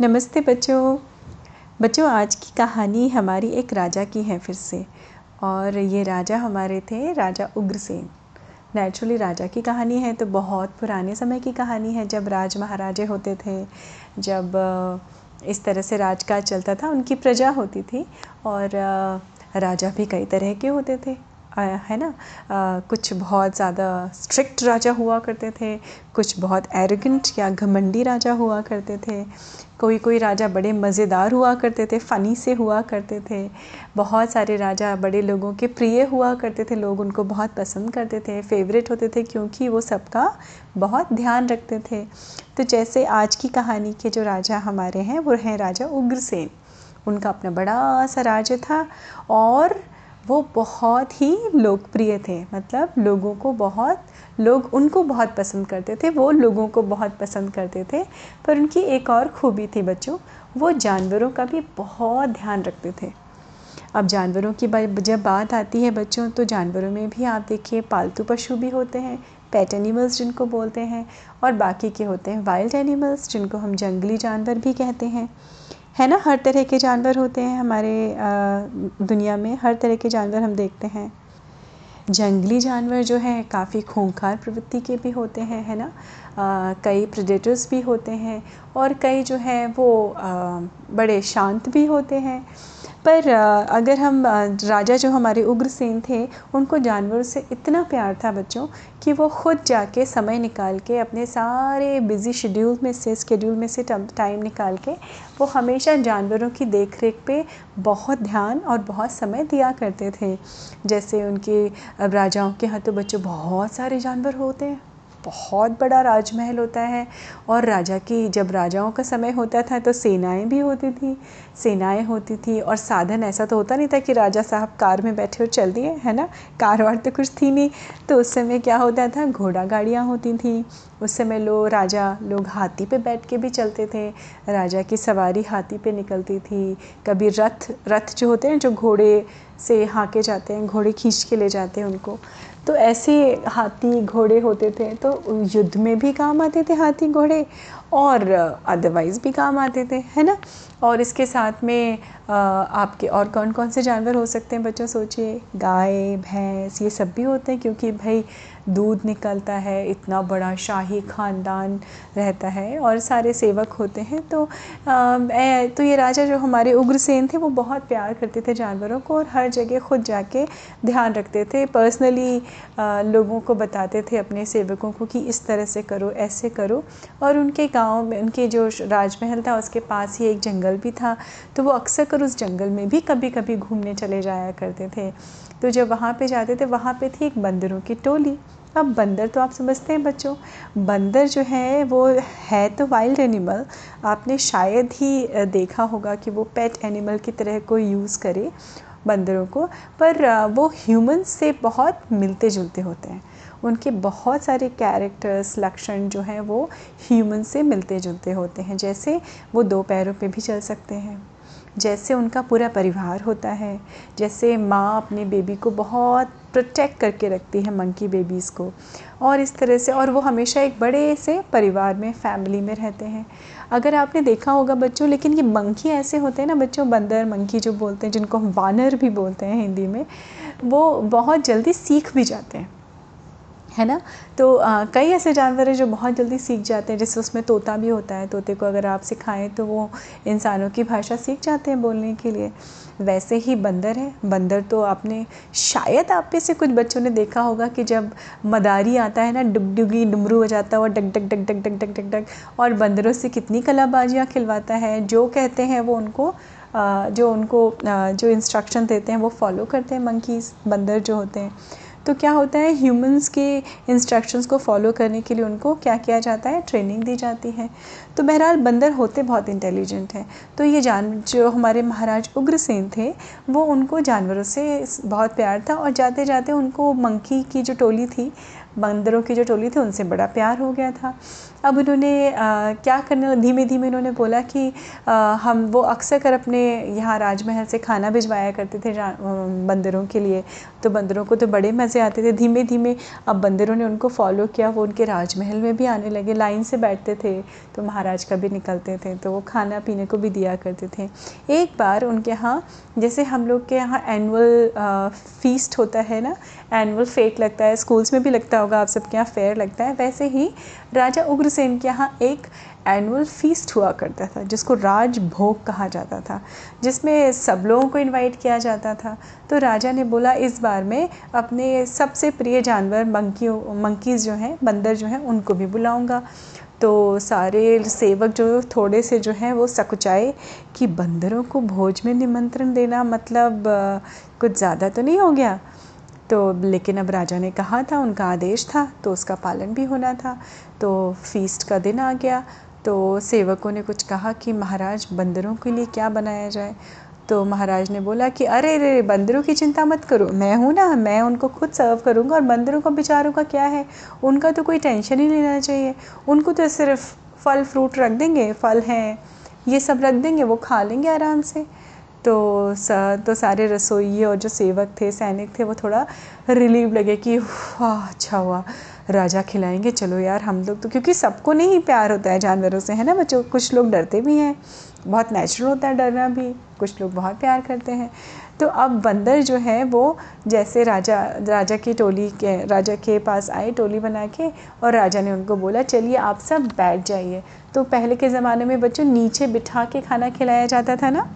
नमस्ते बच्चों। बच्चों, आज की कहानी हमारी एक राजा की है फिर से। और ये राजा हमारे थे राजा उग्रसेन। नेचुरली राजा की कहानी है तो बहुत पुराने समय की कहानी है, जब राज महाराजे होते थे, जब इस तरह से राजकाज चलता था, उनकी प्रजा होती थी, और राजा भी कई तरह के होते थे। है ना? कुछ बहुत ज़्यादा स्ट्रिक्ट राजा हुआ करते थे, कुछ बहुत एरोगेंट या घमंडी राजा हुआ करते थे, कोई कोई राजा बड़े मज़ेदार हुआ करते थे फ़नी से हुआ करते थे, बहुत सारे राजा बड़े लोगों के प्रिय हुआ करते थे, लोग उनको बहुत पसंद करते थे फेवरेट होते थे, क्योंकि वो सबका बहुत ध्यान रखते थे। तो जैसे आज की कहानी के जो राजा हमारे हैं, वो हैं राजा उग्रसेन। उनका अपना बड़ा सा राज्य था और वो बहुत ही लोकप्रिय थे। मतलब लोगों को बहुत, लोग उनको बहुत पसंद करते थे, वो लोगों को बहुत पसंद करते थे, पर उनकी एक और खूबी थी बच्चों, वो जानवरों का भी बहुत ध्यान रखते थे। अब जानवरों की जब बात आती है बच्चों तो जानवरों में भी आप देखिए पालतू पशु भी होते हैं पेट एनिमल्स जिनको बोलते हैं, और बाकी के होते हैं वाइल्ड एनिमल्स जिनको हम जंगली जानवर भी कहते हैं। है ना, हर तरह के जानवर होते हैं हमारे दुनिया में, हर तरह के जानवर हम देखते हैं। जंगली जानवर जो हैं, काफ़ी खूंखार प्रवृत्ति के भी होते हैं, है ना? कई प्रेडेटर्स भी होते हैं और कई जो हैं, वो बड़े शांत भी होते हैं। पर अगर हम राजा जो हमारे उग्रसेन थे, उनको जानवरों से इतना प्यार था बच्चों, कि वो ख़ुद जाके समय निकाल के अपने सारे बिज़ी शेड्यूल में से स्केड्यूल में से टाइम निकाल के वो हमेशा जानवरों की देख रेख पे बहुत ध्यान और बहुत समय दिया करते थे। जैसे उनके राजाओं के यहाँ तो बच्चों बहुत सारे जानवर होते हैं। बहुत बड़ा राजमहल होता है और राजा की, जब राजाओं का समय होता था तो सेनाएँ भी होती थी, सेनाएँ होती थी और साधन ऐसा तो होता नहीं था कि राजा साहब कार में बैठे और चल दिए, है ना? कार वार तो कुछ थी नहीं। तो उस समय क्या होता था? घोड़ा गाड़ियाँ होती थी उस समय लोग राजा लोग हाथी पे बैठ के भी चलते थे, राजा की सवारी हाथी पे निकलती थी। कभी रथ रथ जो होते हैं जो घोड़े से हाँके जाते हैं, घोड़े खींच के ले जाते हैं उनको। तो ऐसे हाथी घोड़े होते थे तो युद्ध में भी काम आते थे हाथी घोड़े, और अदरवाइज़ भी काम आते थे, है ना? और इसके साथ में आपके और कौन कौन से जानवर हो सकते हैं? बच्चों, सोचिए। गाय, भैंस, ये सब भी होते हैं क्योंकि भाई दूध निकलता है, इतना बड़ा शाही ख़ानदान रहता है और सारे सेवक होते हैं। तो तो ये राजा जो हमारे उग्रसेन थे, वो बहुत प्यार करते थे जानवरों को और हर जगह खुद जाके ध्यान रखते थे। पर्सनली लोगों को बताते थे अपने सेवकों को कि इस तरह से करो, ऐसे करो। और उनके गाँव में, उनके जो राजमहल था, उसके पास ही एक जंगल भी था। तो वो अक्सर कर उस जंगल में भी कभी कभी घूमने चले जाया करते थे। तो जब वहाँ पे जाते थे, वहाँ पे थी एक बंदरों की टोली। अब बंदर तो आप समझते हैं बच्चों, बंदर जो है, वो है तो वाइल्ड एनिमल आपने शायद ही देखा होगा कि वो पेट एनिमल की तरह कोई यूज़ करे बंदरों को, पर वो ह्यूमन से बहुत मिलते जुलते होते हैं। उनके बहुत सारे कैरेक्टर्स लक्षण जो हैं, वो ह्यूमन से मिलते जुलते होते हैं। जैसे वो दो पैरों पे भी चल सकते हैं। जैसे उनका पूरा परिवार होता है, जैसे माँ अपने बेबी को बहुत प्रोटेक्ट करके रखती है मंकी बेबीज़ को। और इस तरह से, और वो हमेशा एक बड़े से परिवार में फैमिली में रहते हैं। अगर आपने देखा होगा बच्चों, लेकिन ये मंकी ऐसे होते हैं ना, बच्चों बंदर मंकी जो बोलते हैं, जिनको हम वानर भी बोलते हैं हिंदी में, वो बहुत जल्दी सीख भी जाते हैं। है ना? तो आ, कई ऐसे जानवर हैं जो बहुत जल्दी सीख जाते हैं जैसे उसमें तोता भी होता है। तोते को अगर आप सिखाएँ तो वो इंसानों की भाषा सीख जाते हैं बोलने के लिए। वैसे ही बंदर है। बंदर तो आपने शायद आप से कुछ बच्चों ने देखा होगा कि जब मदारी आता है ना डुगडुगी डुमरू हो जाता है और डग डग डग डग डग डग डग डग और बंदरों से कितनी कलाबाजियाँ खिलवाता है जो कहते हैं वो उनको जो उनको जो इंस्ट्रक्शन देते हैं वो फॉलो करते हैं मंकीज़ बंदर जो होते हैं। तो क्या होता है ह्यूमंस के इंस्ट्रक्शंस को फॉलो करने के लिए उनको क्या किया जाता है? ट्रेनिंग दी जाती है। तो बहरहाल बंदर होते बहुत इंटेलिजेंट हैं। तो ये जान जो हमारे महाराज उग्रसेन थे वो उनको जानवरों से बहुत प्यार था और जाते जाते उनको मंकी की जो टोली थी बंदरों की जो टोली थी उनसे बड़ा प्यार हो गया था। अब उन्होंने आ, क्या करने धीमे धीमे उन्होंने बोला कि आ, हम वो अक्सर कर अपने यहाँ राजमहल से खाना भिजवाया करते थे बंदरों के लिए। तो बंदरों को तो बड़े मज़े आते थे। धीमे धीमे अब बंदरों ने उनको फॉलो किया। वो उनके राजमहल में भी आने लगे। लाइन से बैठते थे। तो महाराज कभी निकलते थे तो वो खाना पीने को भी दिया करते थे। एक बार उनके यहाँ, जैसे हम लोग के यहाँ एनुअल फीस्ट होता है ना एनुअल फेट लगता है स्कूल्स में भी लगता होगा, आप सबके यहाँ फेयर लगता है, वैसे ही राजा उग्रसेन के यहाँ एक एनुअल फीस्ट हुआ करता था, जिसको राज भोग कहा जाता था, जिसमें सब लोगों को इनवाइट किया जाता था। तो राजा ने बोला, इस बार में अपने सबसे प्रिय जानवर मंकियों मंकीज़ जो हैं, बंदर जो हैं, उनको भी बुलाऊँगा। तो सारे सेवक जो, थोड़े से जो हैं, वो सकुचाए कि बंदरों को भोज में निमंत्रण देना मतलब कुछ ज़्यादा तो नहीं हो गया। तो लेकिन अब राजा ने कहा था, उनका आदेश था तो उसका पालन भी होना था। तो फीस्ट का दिन आ गया। तो सेवकों ने कुछ कहा कि, महाराज, बंदरों के लिए क्या बनाया जाए? तो महाराज ने बोला कि, अरे रे बंदरों की चिंता मत करो। मैं हूँ ना, मैं उनको खुद सर्व करूँगा और बंदरों का, बेचारों का क्या है? उनका तो कोई टेंशन ही लेना चाहिए। उनको तो सिर्फ़ फल फ्रूट रख देंगे, फल हैं, ये सब रख देंगे, वो खा लेंगे आराम से। तो स तो सारे रसोई और जो सेवक थे, सैनिक थे, वो थोड़ा रिलीव लगे कि, वाह अच्छा हुआ। राजा खिलाएँगे, चलो यार हम लोग तो क्योंकि सबको नहीं प्यार होता है जानवरों से, है ना बच्चों? कुछ लोग डरते भी हैं, बहुत नेचुरल होता है डरना भी, कुछ लोग बहुत प्यार करते हैं। तो अब बंदर जो है वो जैसे राजा राजा की टोली के, राजा के पास आए टोली बना के और राजा ने उनको बोला, चलिए आप सब बैठ जाइए। तो पहले के ज़माने में बच्चों नीचे बिठा के खाना खिलाया जाता था ना?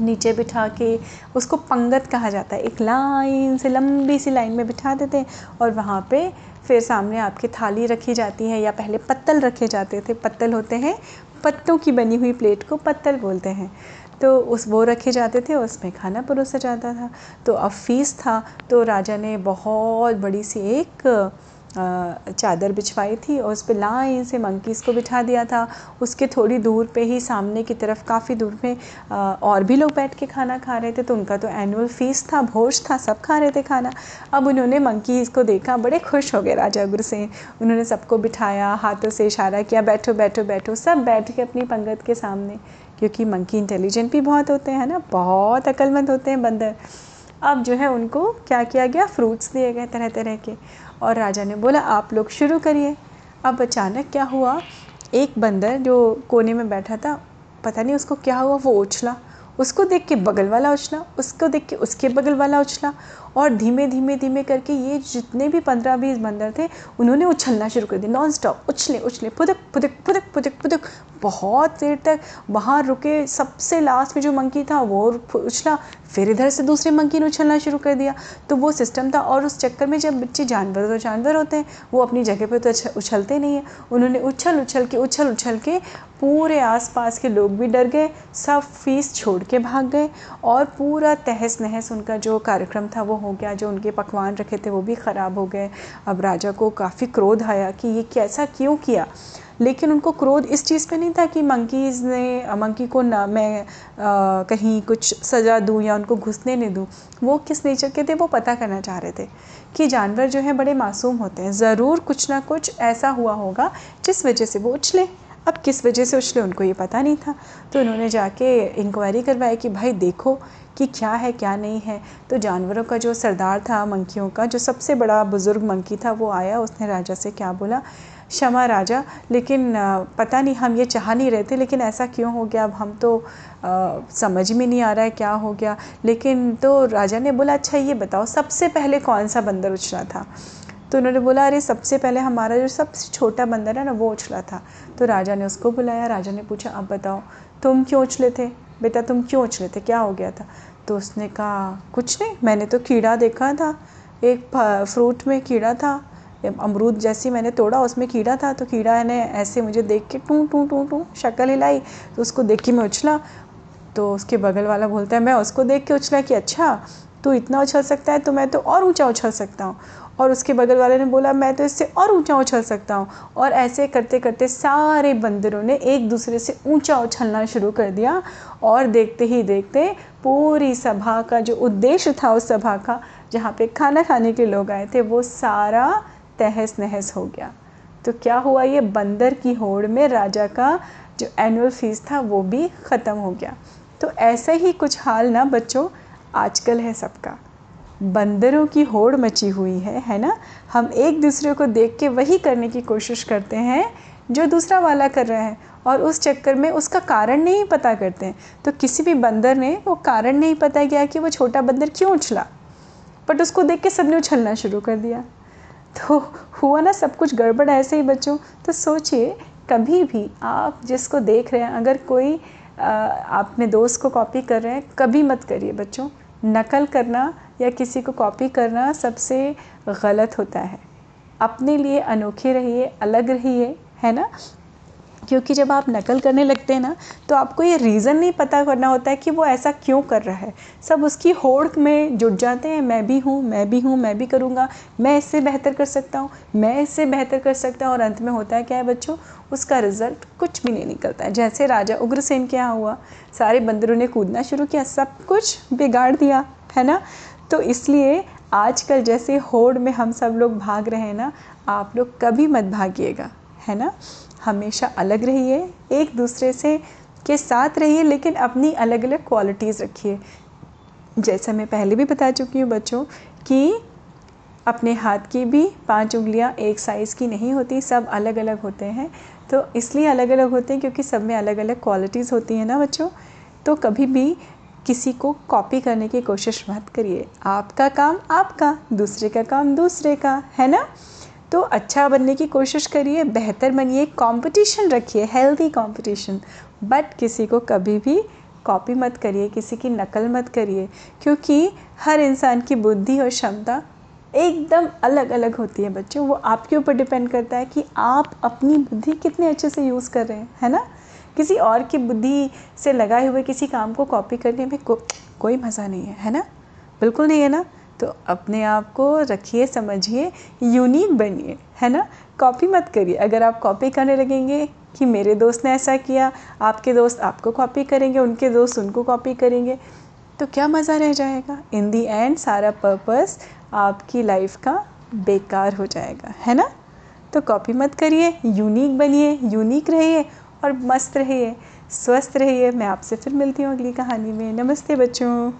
नीचे बिठा के उसको पंगत कहा जाता है। एक लाइन से, लंबी सी लाइन में बिठा देते हैं और वहाँ पे फिर सामने आपकी थाली रखी जाती है या पहले पत्तल रखे जाते थे। पत्तल होते हैं, पत्तों की बनी हुई प्लेट को पत्तल बोलते हैं। तो उस, वो रखे जाते थे उसमें खाना परोसा जाता था। तो अब फ़ीस था तो राजा ने बहुत बड़ी सी एक चादर बिछवाई थी और उस पर लाइन से मंकीज़ को बिठा दिया था। उसके थोड़ी दूर पे ही सामने की तरफ़, काफ़ी दूर में और भी लोग बैठ के खाना खा रहे थे तो उनका तो एनुअल फ़ीस था, भोज था, सब खा रहे थे खाना। अब उन्होंने मंकीज़ को देखा, बड़े खुश हो गए राजा गुरु से उन्होंने सबको बिठाया, हाथों से इशारा किया, बैठो बैठो बैठो। सब बैठ के अपनी पंगत के सामने, क्योंकि मंकी इंटेलिजेंट भी बहुत होते हैं ना, बहुत अक्लमंद होते हैं बंदर। अब जो है उनको क्या किया गया? फ्रूट्स दिए गए तरह तरह के। और राजा ने बोला, आप लोग शुरू करिए। अब अचानक क्या हुआ? एक बंदर जो कोने में बैठा था, पता नहीं उसको क्या हुआ, वो उछला। उसको देख के बगल वाला उछला, उसको देख के उसके बगल वाला उछला और धीमे धीमे धीमे करके ये जितने भी पंद्रह बीस बंदर थे, उन्होंने उछलना शुरू कर दिया नॉन स्टॉप उछले उछले फुदक फुदक फुदक फुदक फुदक बहुत देर तक वहाँ रुके, सबसे लास्ट में जो मंकी था, वो उछला, फिर इधर से दूसरे मंकी ने उछलना शुरू कर दिया। तो वो सिस्टम था और उस चक्कर में जब बच्चे जानवर तो जानवर होते हैं, वो अपनी जगह पर तो उछलते नहीं हैं। उन्होंने उछल उछल के, उछल उछल के पूरे आसपास के लोग भी डर गए सब फ़ीस छोड़ के भाग गए और पूरा तहस नहस उनका जो कार्यक्रम था वो हो गया जो उनके पकवान रखे थे वो भी ख़राब हो गए। अब राजा को काफ़ी क्रोध आया कि ये कैसा क्यों किया? लेकिन उनको क्रोध इस चीज़ पे नहीं था कि मंकीज़ ने मंकी को ना मैं आ, कहीं कुछ सज़ा दूँ या उनको घुसने नहीं दूँ। वो किस नेचर के थे वो पता करना चाह रहे थे कि जानवर जो हैं बड़े मासूम होते हैं। ज़रूर कुछ ना कुछ ऐसा हुआ होगा जिस वजह से वो उछले। अब किस वजह से उसने उनको ये पता नहीं था? तो उन्होंने जाके इंक्वायरी करवाई कि भाई देखो कि क्या है क्या नहीं है। तो जानवरों का जो सरदार था मंकियों का जो सबसे बड़ा बुज़ुर्ग मंकी था वो आया उसने राजा से क्या बोला? क्षमा राजा लेकिन पता नहीं हम ये चाह नहीं रहे थे लेकिन ऐसा क्यों हो गया? अब हम तो आ, समझ में नहीं आ रहा है क्या हो गया? लेकिन तो राजा ने बोला अच्छा ये बताओ सबसे पहले कौन सा बंदर उछला था? तो उन्होंने बोला, अरे, सबसे पहले हमारा जो सबसे छोटा बंदर है ना, वो उछला था। तो राजा ने उसको बुलाया, राजा ने पूछा अब बताओ, तुम क्यों उछले थे? बेटा, तुम क्यों उछले थे? क्या हो गया था? तो उसने कहा, कुछ नहीं, मैंने तो कीड़ा देखा था, एक फ्रूट में कीड़ा था अमरूद जैसी मैंने तोड़ा, उसमें कीड़ा था तो कीड़ा ने ऐसे मुझे देख के टू टू टू टू, शक्ल हिलाई तो उसको देख के मैं उछला तो उसके बगल वाला बोलता है, मैं उसको देख के उछला कि अच्छा तू इतना उछल सकता है तो मैं तो और ऊँचा उछल सकता हूँ। और उसके बगल वाले ने बोला, मैं तो इससे और ऊँचा उछल सकता हूँ। और ऐसे करते करते सारे बंदरों ने एक दूसरे से ऊँचा उछलना शुरू कर दिया और देखते ही देखते पूरी सभा का जो उद्देश्य था, उस सभा का, जहाँ पे खाना खाने के लोग आए थे, वो सारा तहस नहस हो गया। तो क्या हुआ, ये बंदर की होड़ में राजा का जो एनुअल फ़ीस था, वो भी ख़त्म हो गया। तो ऐसा ही कुछ हाल ना बच्चों, आजकल है सबका। बंदरों की होड़ मची हुई है है ना? हम एक दूसरे को देख के वही करने की कोशिश करते हैं जो दूसरा वाला कर रहा है और उस चक्कर में उसका कारण नहीं पता करते हैं। तो किसी भी बंदर ने वो कारण नहीं पता किया कि वो छोटा बंदर क्यों उछला, बट उसको देख के सबने उछलना शुरू कर दिया। तो हुआ ना सब कुछ गड़बड़ ऐसे ही बच्चों। तो सोचिए, कभी भी आप जिसको देख रहे हैं, अगर कोई अपने दोस्त को कॉपी कर रहे हैं, कभी मत करिए बच्चों। नकल करना या किसी को कॉपी करना सबसे गलत होता है। अपने लिए अनोखे रहिए, अलग रहिए, है ना? क्योंकि जब आप नकल करने लगते हैं ना तो आपको ये रीज़न नहीं पता करना होता है कि वो ऐसा क्यों कर रहा है। सब उसकी होड़ में जुट जाते हैं, मैं भी हूँ, मैं भी हूँ, मैं भी करूँगा, मैं इससे बेहतर कर सकता हूँ, मैं इससे बेहतर कर सकता हूँ। और अंत में होता है क्या है बच्चों? उसका रिज़ल्ट कुछ भी नहीं निकलता है। जैसे राजा उग्रसेन क्या हुआ, सारे बंदरों ने कूदना शुरू किया, सब कुछ बिगाड़ दिया, है ना? तो इसलिए आजकल जैसे होड़ में हम सब लोग भाग रहे हैं ना, आप लोग कभी मत भागिएगा, है ना? हमेशा अलग रहिए, एक दूसरे से, के साथ रहिए, लेकिन अपनी अलग अलग क्वालिटीज़ रखिए। जैसा मैं पहले भी बता चुकी हूँ बच्चों, कि अपने हाथ की भी पाँच उंगलियाँ एक साइज़ की नहीं होती, सब अलग अलग होते हैं। तो इसलिए अलग अलग होते हैं, क्योंकि सब में अलग अलग क्वालिटीज़ होती हैं ना बच्चों? तो कभी भी किसी को कॉपी करने की कोशिश मत करिए। आपका काम आपका, दूसरे का काम दूसरे का, है ना? तो अच्छा बनने की कोशिश करिए, बेहतर बनिए कंपटीशन रखिए हेल्दी कंपटीशन बट किसी को कभी भी कॉपी मत करिए, किसी की नकल मत करिए, क्योंकि हर इंसान की बुद्धि और क्षमता एकदम अलग अलग होती है बच्चों। वो आपके ऊपर डिपेंड करता है कि आप अपनी बुद्धि कितने अच्छे से यूज़ कर रहे हैं, है ना? किसी और की बुद्धि से लगाए हुए किसी काम को कॉपी करने में को, कोई मज़ा नहीं है है ना? बिल्कुल नहीं है ना? तो अपने आप को रखिए समझिए यूनिक बनिए है ना? कॉपी मत करिए। अगर आप कॉपी करने लगेंगे कि मेरे दोस्त ने ऐसा किया आपके दोस्त आपको कॉपी करेंगे उनके दोस्त उनको कॉपी करेंगे तो क्या मज़ा रह जाएगा? इन दी एंड सारा पर्पस आपकी लाइफ का बेकार हो जाएगा है ना? तो कॉपी मत करिए यूनिक बनिए यूनिक रहिए और मस्त रहिए, स्वस्थ रहिए। मैं आपसे फिर मिलती हूँ अगली कहानी में। नमस्ते बच्चों।